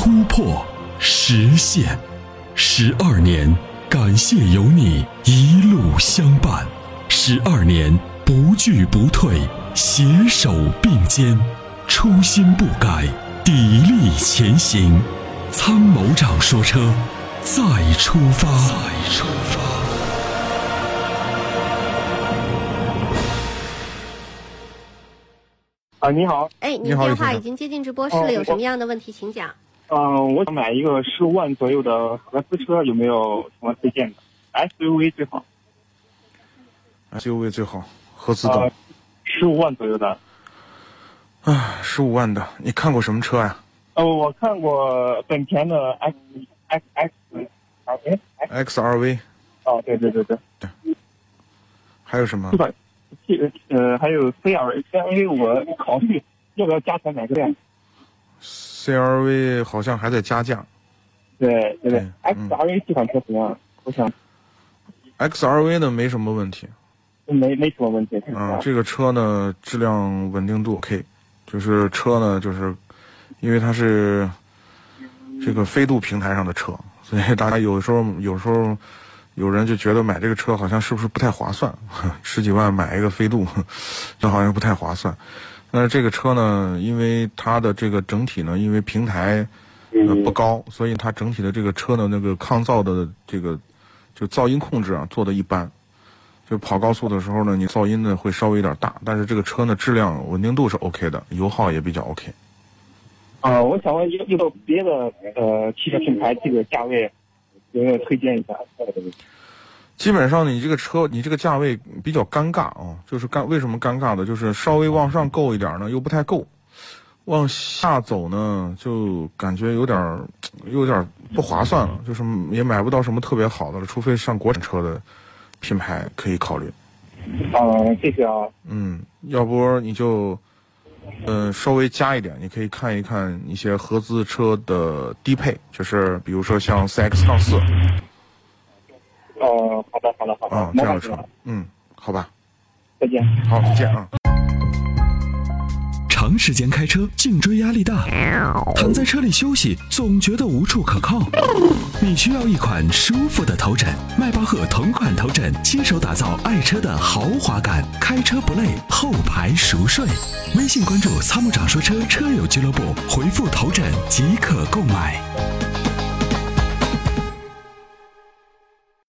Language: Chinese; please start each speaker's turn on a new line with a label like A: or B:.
A: 突破，实现，十二年，感谢有你一路相伴，十二年不惧不退，携手并肩，初心不改，砥砺前行。参谋长说：“车，再出发。”再出发。
B: 啊，你好。
C: 哎，您电话已经接进直播室了，有什么样的问题，请讲。
B: 嗯，我想买一个十五万左右的合资车，有没有什么推荐的？SUV 最好。
D: SUV 最好，合资的。
B: 十五万左右的。
D: 啊，十五万的，你看过什么车呀？
B: 哦，我看过本田的 X X X
D: R V。X R V。
B: 哦，对对对对。
D: 对。还有什么？
B: 这呃，还有 C R C R V，我考虑要不要加钱买个店。
D: CRV 好像还在加价，
B: 对对对，XRV 这款车怎么样？我想
D: ，XRV 呢没什么问题，
B: 没没什么问题。
D: 啊，这个车呢质量稳定度 OK，就是车呢就是因为它是这个飞度平台上的车，所以大家有时候有时候有人就觉得买这个车好像是不是不太划算？十几万买一个飞度，这好像不太划算。那这个车呢，因为它的这个整体呢，因为平台呃不高，所以它整体的这个车的那个抗噪的这个就噪音控制啊做的一般，就跑高速的时候呢，你噪音呢会稍微有点大，但是这个车呢质量稳定度是 OK 的，油耗也比较 OK。
B: 啊，我想问有有没有别的呃汽车品牌这个价位有没有推荐一下？
D: 基本上你这个车，你这个价位比较尴尬啊，就是尴为什么尴尬的？就是稍微往上够一点呢，又不太够；往下走呢，就感觉有点有点不划算了，就是也买不到什么特别好的了，除非上国产车的品牌可以考虑。
B: 哦，谢谢啊。
D: 嗯，要不你就嗯稍微加一点，你可以看一看一些合资车的低配，就是比如说像 CX 杠四。
B: 哦，好的，好的，好的。啊，这
D: 样说，嗯，好吧。
B: 再见。
D: 好，再见啊。
A: 长时间开车，颈椎压力大，躺在车里休息总觉得无处可靠。你需要一款舒服的头枕，迈巴赫同款头枕，亲手打造爱车的豪华感，开车不累，后排熟睡。微信关注“参谋长说车”车友俱乐部，回复“头枕”即可购买。